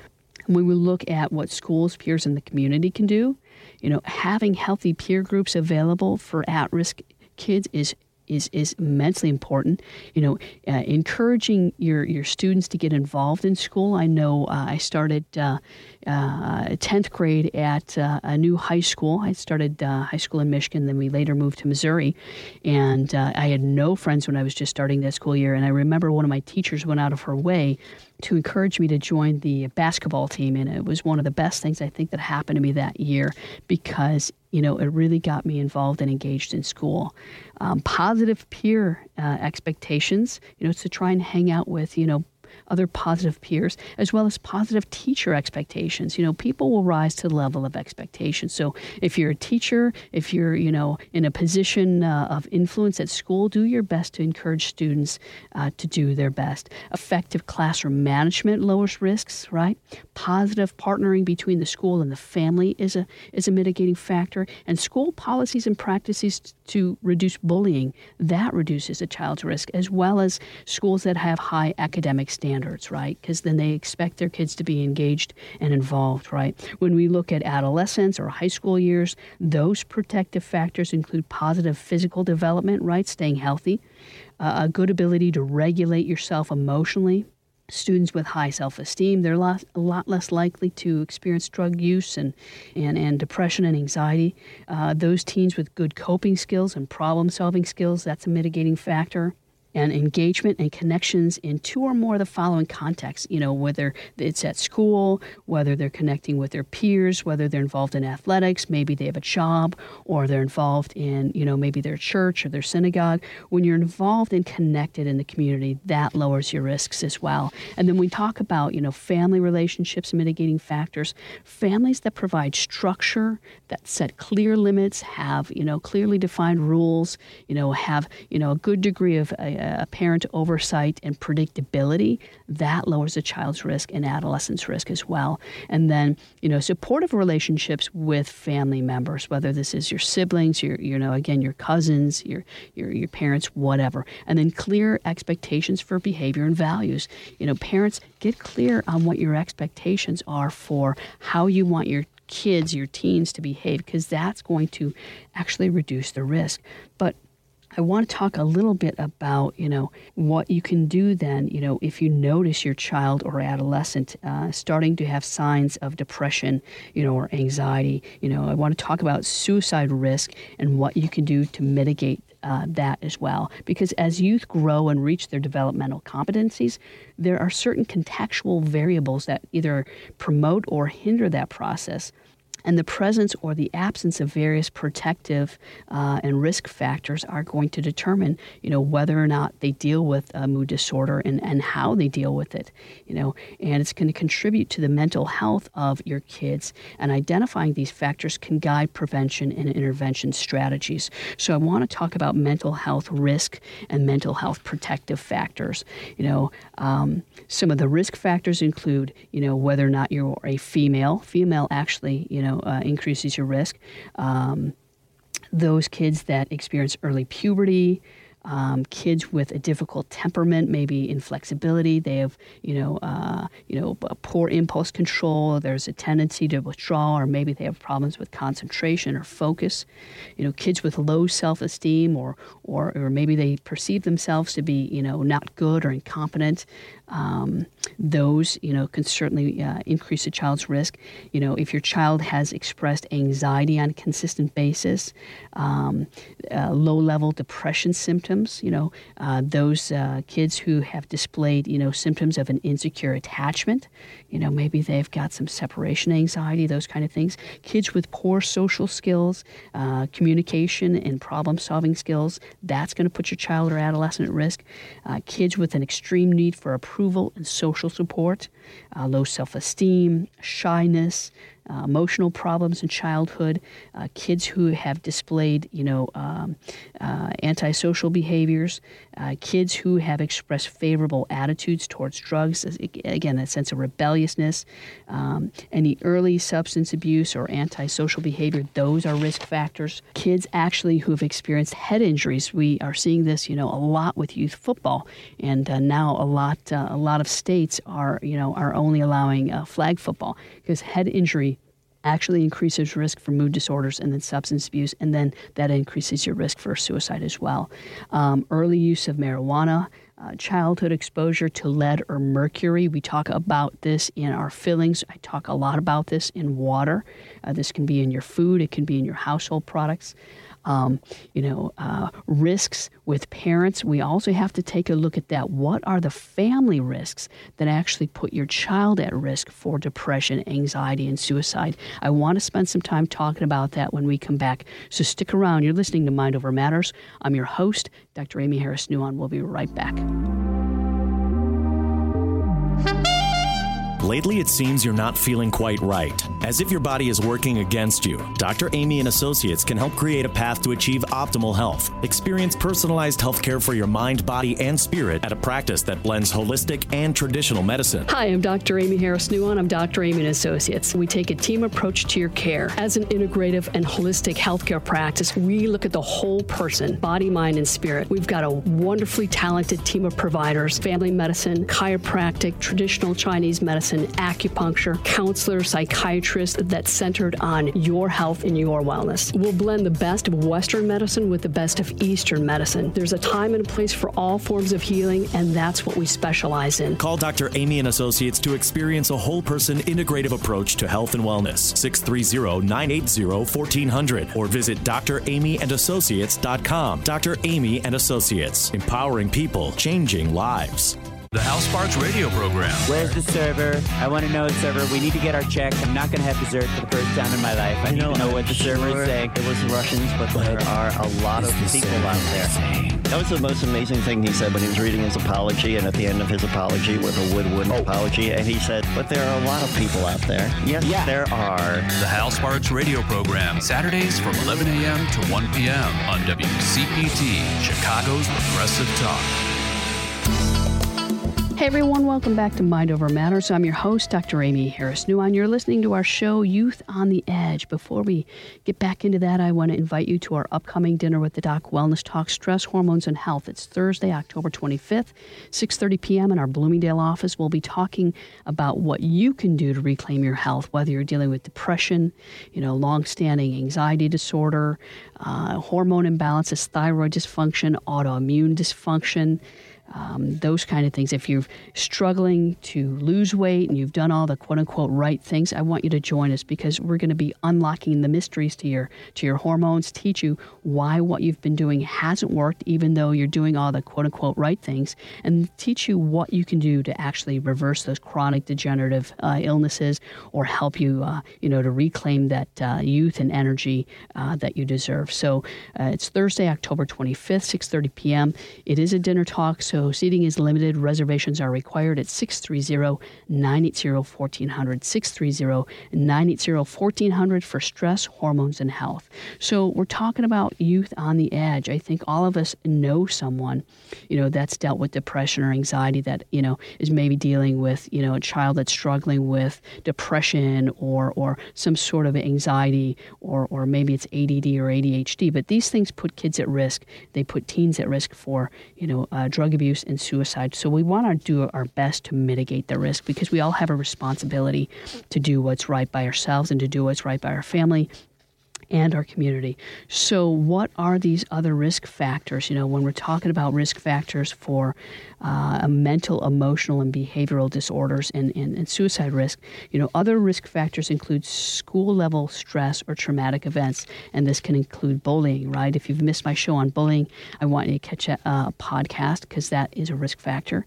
When we look at what schools, peers, and the community can do, you know, having healthy peer groups available for at-risk kids is is is immensely important. You know, uh, encouraging your your students to get involved in school. I know uh, I started uh, uh, tenth grade at uh, a new high school. I started high school in Michigan, then we later moved to Missouri, and I had no friends when I was just starting that school year. And I remember one of my teachers went out of her way to encourage me to join the basketball team, and it was one of the best things I think that happened to me that year because you know it really got me involved and engaged in school. Um, positive peer uh, expectations, you know, to try and hang out with you know other positive peers, as well as positive teacher expectations. You know, people will rise to the level of expectation. So if you're a teacher, if you're, you know, in a position uh, of influence at school, do your best to encourage students uh, to do their best. Effective classroom management lowers risks, right? Positive partnering between the school and the family is a is a mitigating factor. And school policies and practices to reduce bullying, that reduces a child's risk, as well as schools that have high academic standards, right? Because then they expect their kids to be engaged and involved, right? When we look at adolescence or high school years, those protective factors include positive physical development, right? Staying healthy, uh, a good ability to regulate yourself emotionally, students with high self-esteem they're a lot, a lot, less likely to experience drug use and, and, and depression and anxiety. Uh, those teens with good coping skills and problem solving skills that's a mitigating factor and engagement and connections in two or more of the following contexts. You know, whether it's at school, whether they're connecting with their peers, whether they're involved in athletics, maybe they have a job, or they're involved in, you know, maybe their church or their synagogue. When you're involved and connected in the community, that lowers your risks as well. And then we talk about, you know, family relationships, and mitigating factors, families that provide structure, that set clear limits, have, you know, clearly defined rules, you know, have, you know, a good degree of uh, a parent oversight and predictability, that lowers a child's risk and adolescent's risk as well. And then, you know, supportive relationships with family members, whether this is your siblings, your, you know, again, your cousins, your, your, your parents, whatever. And then clear expectations for behavior and values. You know, parents, get clear on what your expectations are for how you want your kids, your teens to behave, because that's going to actually reduce the risk. But I want to talk a little bit about, you know, what you can do then, you know, if you notice your child or adolescent uh, starting to have signs of depression, you know, or anxiety. You know, I want to talk about suicide risk and what you can do to mitigate uh, that as well. Because as youth grow and reach their developmental competencies, there are certain contextual variables that either promote or hinder that process and the presence or the absence of various protective uh, and risk factors are going to determine, you know, whether or not they deal with a mood disorder and, and how they deal with it, you know, and it's going to contribute to the mental health of your kids. And identifying these factors can guide prevention and intervention strategies. So I want to talk about mental health risk and mental health protective factors. You know, um, some of the risk factors include, you know, whether or not you're a female. Female actually, you know, know, uh, increases your risk. Um, those kids that experience early puberty, um, kids with a difficult temperament, maybe inflexibility. They have, you know, uh, you know, poor impulse control. There's a tendency to withdraw, or maybe they have problems with concentration or focus. You know, kids with low self-esteem, or or or maybe they perceive themselves to be, you know, not good or incompetent. Um, those, you know, can certainly uh, increase a child's risk. You know, if your child has expressed anxiety on a consistent basis, um, uh, low-level depression symptoms, you know, uh, those uh, kids who have displayed, you know, symptoms of an insecure attachment, you know, maybe they've got some separation anxiety, those kind of things. Kids with poor social skills, uh, communication and problem-solving skills, that's going to put your child or adolescent at risk. Uh, kids with an extreme need for approval approval and social support, uh, low self esteem, shyness, uh, emotional problems in childhood, uh, kids who have displayed, you know, um, uh, antisocial behaviors, uh, kids who have expressed favorable attitudes towards drugs. Again, that sense of rebelliousness, um, any early substance abuse or antisocial behavior. Those are risk factors. Kids actually who have experienced head injuries. We are seeing this, you know, a lot with youth football, and uh, now a lot, uh, a lot of states are, you know, are only allowing flag football because head injury actually increases risk for mood disorders and then substance abuse, and then that increases your risk for suicide as well. Um, early use of marijuana, uh, childhood exposure to lead or mercury. We talk about this in our fillings. I talk a lot about this in water. Uh, this can be in your food, it can be in your household products um, you know, uh, risks with parents. We also have to take a look at that. What are the family risks that actually put your child at risk for depression, anxiety, and suicide? I want to spend some time talking about that when we come back. So stick around. You're listening to Mind Over Matters. I'm your host, Dr. Aimee Harris Nuon. We'll be right back. Lately, it seems you're not feeling quite right, as if your body is working against you. Dr. Aimee and Associates can help create a path to achieve optimal health. Experience personalized health care for your mind, body, and spirit at a practice that blends holistic and traditional medicine. Hi, I'm Dr. Aimee Harris Nuon. I'm Dr. Aimee and Associates. We take a team approach to your care. As an integrative and holistic healthcare practice, we look at the whole person, body, mind, and spirit. We've got a wonderfully talented team of providers, family medicine, chiropractic, traditional Chinese medicine medicine, acupuncture, counselor, psychiatrist that's centered on your health and your wellness. We'll blend the best of Western medicine with the best of Eastern medicine. There's a time and a place for all forms of healing, and that's what we specialize in. Call Dr. Aimee and Associates to experience a whole person integrative approach to health and wellness. 630 980 1400 or visit draimeeandassociates.com. Dr. Aimee and Associates, empowering people, changing lives. The Hal Sparks radio program. Where's the server? I want to know the server. We need to get our check. I'm not going to have dessert for the first time in my life. I you need know, to know what the sure server is saying. It was Russians, but there are a lot of people out there. Saying? That was the most amazing thing he said when he was reading his apology, and at the end of his apology was a woodwind oh. apology, and he said, "But there are a lot of people out there." Yes, yeah. there are. The Hal Sparks radio program, Saturdays from 11 a.m. to 1 p.m. on WCPT, Chicago's Progressive Talk. Hey everyone, welcome back to Mind Over Matters. I'm your host, Dr. Aimee Harris Nuon. You're listening to our show, Youth on the Edge. Before we get back into that, I want to invite you to our upcoming Dinner with the Doc Wellness Talk Stress, Hormones, and Health. It's Thursday, October 25th, 6.30 p.m. in our Bloomingdale office. We'll be talking about what you can do to reclaim your health, whether you're dealing with depression, you know, long-standing anxiety disorder, uh, hormone imbalances, thyroid dysfunction, autoimmune dysfunction, um, those kind of things. If you're struggling to lose weight and you've done all the quote unquote right things, I want you to join us because we're going to be unlocking the mysteries to your to your hormones, teach you why what you've been doing hasn't worked, even though you're doing all the quote unquote right things, and teach you what you can do to actually reverse those chronic degenerative uh, illnesses or help you, uh, you know, to reclaim that uh, youth and energy uh, that you deserve. So uh, it's Thursday, October 25th, 6:30 p.m. It is a dinner talk, so seating is limited. Reservations are required at 630-980-1400, 630-980-1400 for stress, hormones, and health. So we're talking about youth on the edge. I think all of us know someone, you know, that's dealt with depression or anxiety that, you know, is maybe dealing with, you know, a child that's struggling with depression or or some sort of anxiety or or maybe it's ADD or ADHD. But these things put kids at risk. They put teens at risk for, you know, uh, drug abuse and suicide. So we want to do our best to mitigate the risk because we all have a responsibility to do what's right by ourselves and to do what's right by our family and our community. So, what are these other risk factors? You know, when we're talking about risk factors for uh, mental, emotional, and behavioral disorders and, and, and suicide risk, you know, other risk factors include school level stress or traumatic events, and this can include bullying, right? If you've missed my show on bullying, I want you to catch a, podcast because that is a risk factor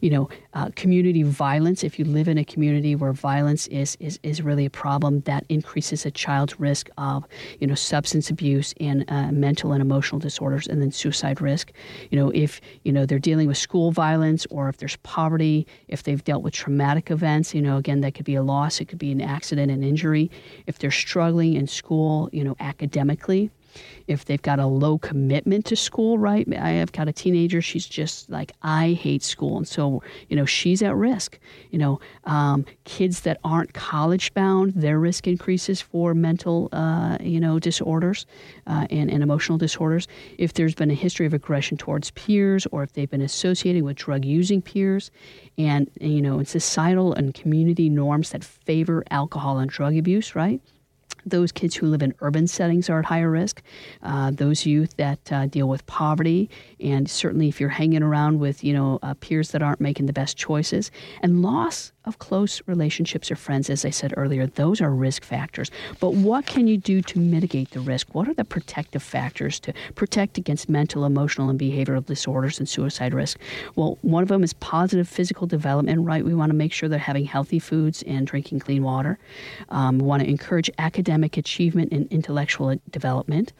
you know, uh, community violence. If you live in a community where violence is, is, is really a problem, that increases a child's risk of, you know, substance abuse and uh, mental and emotional disorders, and then suicide risk. You know, if you know they're dealing with school violence, or if there's poverty, if they've dealt with traumatic events, you know, again, that could be a loss, it could be an accident, an injury. If they're struggling in school, you know, academically, if they've got a low commitment to school, right? I have got a teenager, she's just like, I hate school. And so, you know, she's at risk. You know, um, kids that aren't college bound, their risk increases for mental, uh, you know, disorders uh, and, and emotional disorders. If there's been a history of aggression towards peers or if they've been associated with drug using peers and, you know, societal and community norms that favor alcohol and drug abuse, right? Those kids who live in urban settings are at higher risk. Uh, those youth that uh, deal with poverty, and certainly if you're hanging around with you know uh, peers that aren't making the best choices, and loss of close relationships or friends, as I said earlier, those are risk factors. But what can you do to mitigate the risk? What are the protective factors to protect against mental, emotional, and behavioral disorders and suicide risk? Well, one of them is positive physical development, right? We want to make sure they're having healthy foods and drinking clean water. Um, we want to encourage academic achievement and intellectual development.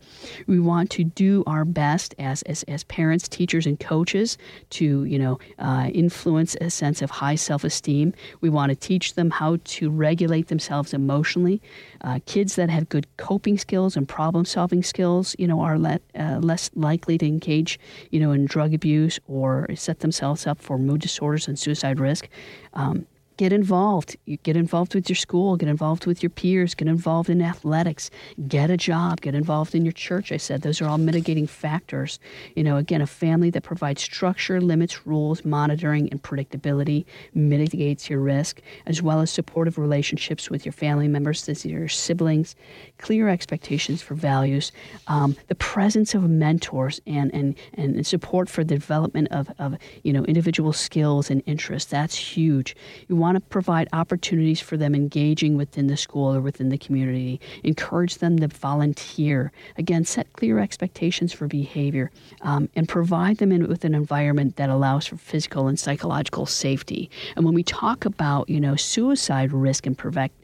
We want to do our best as, as, as parents, teachers, and coaches to, you know, uh, influence a sense of high self-esteem. We want to teach them how to regulate themselves emotionally. Uh, kids that have good coping skills and problem solving skills, you know, are let, uh, less likely to engage, you know, in drug abuse or set themselves up for mood disorders and suicide risk. Um, get involved. You get involved with your school, get involved with your peers, get involved in athletics, get a job, get involved in your church. I said those are all mitigating factors. You know, again, a family that provides structure, limits, rules, monitoring, and predictability mitigates your risk, as well as supportive relationships with your family members, your siblings, clear expectations for values, um, the presence of mentors, and, and, and support for the development of, of you know individual skills and interests. That's huge. You want want to provide opportunities for them engaging within the school or within the community. Encourage them to volunteer. Again, set clear expectations for behavior um, and provide them in, with an environment that allows for physical and psychological safety. And when we talk about, you know, suicide risk and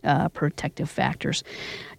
uh, protective factors,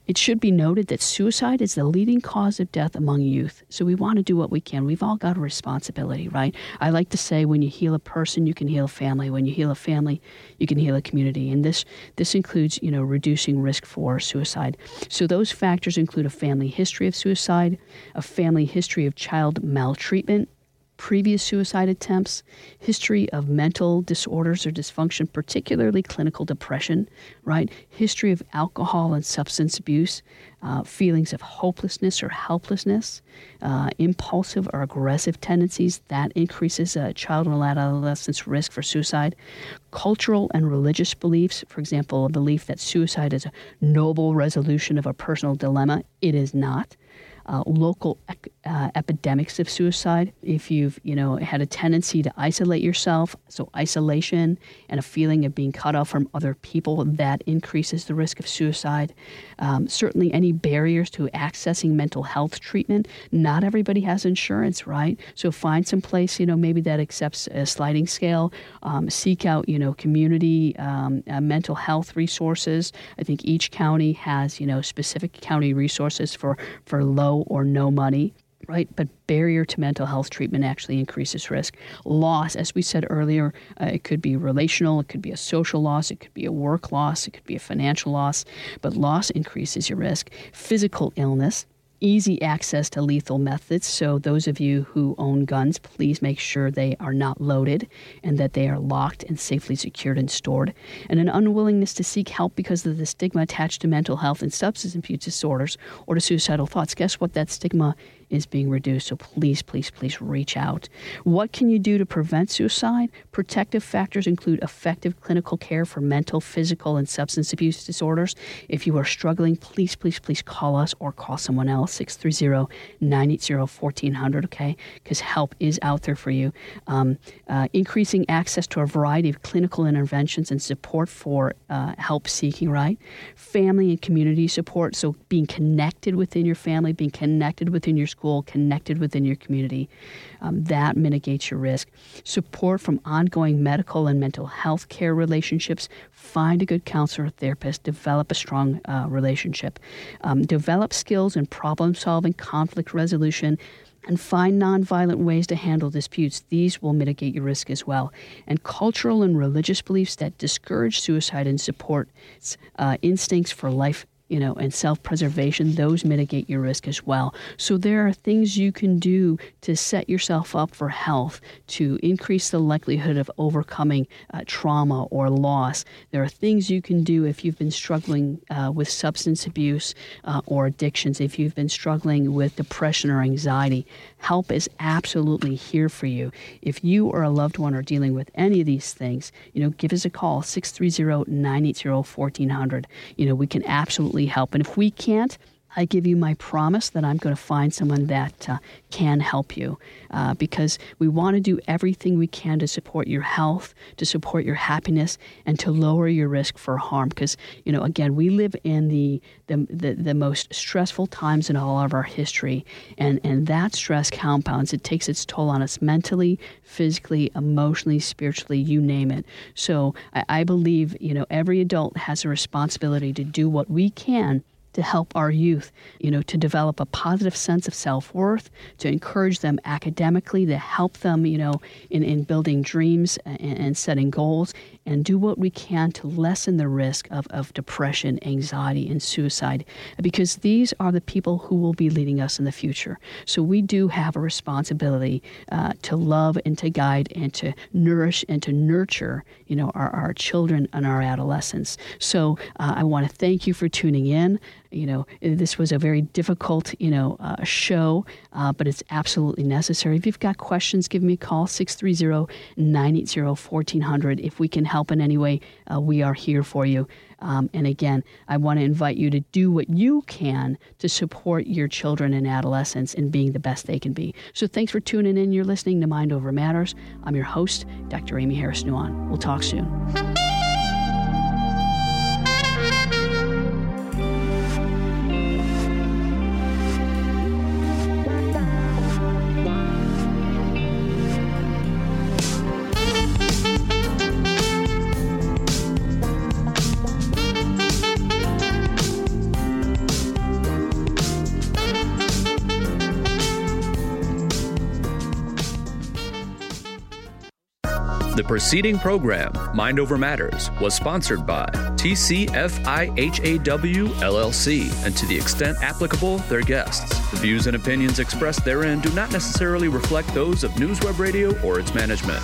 it should be noted that suicide is the leading cause of death among youth. So we want to do what we can. We've all got a responsibility, right? I like to say when you heal a person, you can heal a family. When you heal a family, you can heal a community. And this this includes, you know, reducing risk for suicide. So those factors include a family history of suicide, a family history of child maltreatment, previous suicide attempts, history of mental disorders or dysfunction, particularly clinical depression, right? History of alcohol and substance abuse, uh, feelings of hopelessness or helplessness, uh, impulsive or aggressive tendencies that increases a child and adolescent's risk for suicide, cultural and religious beliefs, for example, a belief that suicide is a noble resolution of a personal dilemma. It is not uh, local uh, epidemics of suicide. If you've you know had a tendency to isolate yourself, so isolation and a feeling of being cut off from other people, that increases the risk of suicide. Um, certainly, any barriers to accessing mental health treatment. Not everybody has insurance, right? So find some place you know maybe that accepts a sliding scale. Um, seek out you know community um, uh, mental health resources. I think each county has you know specific county resources for for low or no money right? But barrier to mental health treatment actually increases risk. Loss, as we said earlier, uh, it could be relational, it could be a social loss, it could be a work loss, it could be a financial loss, but loss increases your risk. Physical illness, easy access to lethal methods. So, those of you who own guns, please make sure they are not loaded and that they are locked and safely secured and stored. And an unwillingness to seek help because of the stigma attached to mental health and substance abuse disorders or to suicidal thoughts. Guess what? That stigma is being reduced. So please, please, please reach out. What can you do to prevent suicide? Protective factors include effective clinical care for mental, physical, and substance abuse disorders. If you are struggling, please, please, please call us or call someone else, 630 980 1400, okay? Because help is out there for you. Um, uh, increasing access to a variety of clinical interventions and support for uh, help seeking, right? Family and community support. So being connected within your family, being connected within your school, connected within your community. Um, that mitigates your risk. Support from ongoing medical and mental health care relationships. Find a good counselor or therapist. Develop a strong uh, relationship. Um, develop skills in problem solving, conflict resolution and find nonviolent ways to handle disputes. These will mitigate your risk as well. And cultural and religious beliefs that discourage suicide and support uh, instincts for life you know, and self preservation, those mitigate your risk as well. So there are things you can do to set yourself up for health, to increase the likelihood of overcoming uh, trauma or loss. There are things you can do if you've been struggling uh, with substance abuse uh, or addictions, if you've been struggling with depression or anxiety. Help is absolutely here for you. If you or a loved one are dealing with any of these things, you know, give us a call, 630 980 1400. You know, we can absolutely absolutely help. And if we can't, I give you my promise that I'm going to find someone that uh, can help you uh, because we want to do everything we can to support your health, to support your happiness, and to lower your risk for harm. Because, you know, again, we live in the, the, the, the, most stressful times in all of our history, and, and that stress compounds. It takes its toll on us mentally, physically, emotionally, spiritually, you name it. So I, I believe, you know, every adult has a responsibility to do what we can to help our youth, you know, to develop a positive sense of self worth, to encourage them academically, to help them, you know, in, in building dreams and, and setting goals, and do what we can to lessen the risk of, of depression, anxiety, and suicide, because these are the people who will be leading us in the future. So we do have a responsibility uh, to love and to guide and to nourish and to nurture, you know, our, our children and our adolescents. So uh, I want to thank you for tuning in you know, this was a very difficult, you know, uh, show, uh, but it's absolutely necessary. If you've got questions, give me a call, 630-980-1400. If we can help in any way, uh, we are here for you. Um, and again, I want to invite you to do what you can to support your children and adolescents in being the best they can be. So thanks for tuning in. You're listening to Mind Over Matters. I'm your host, Dr. Aimee Harris Nuon. We'll talk soon. Preceding program, Mind Over Matters, was sponsored by TCFIHAW LLC, and to the extent applicable, their guests. The views and opinions expressed therein do not necessarily reflect those of NewsWeb Radio or its management.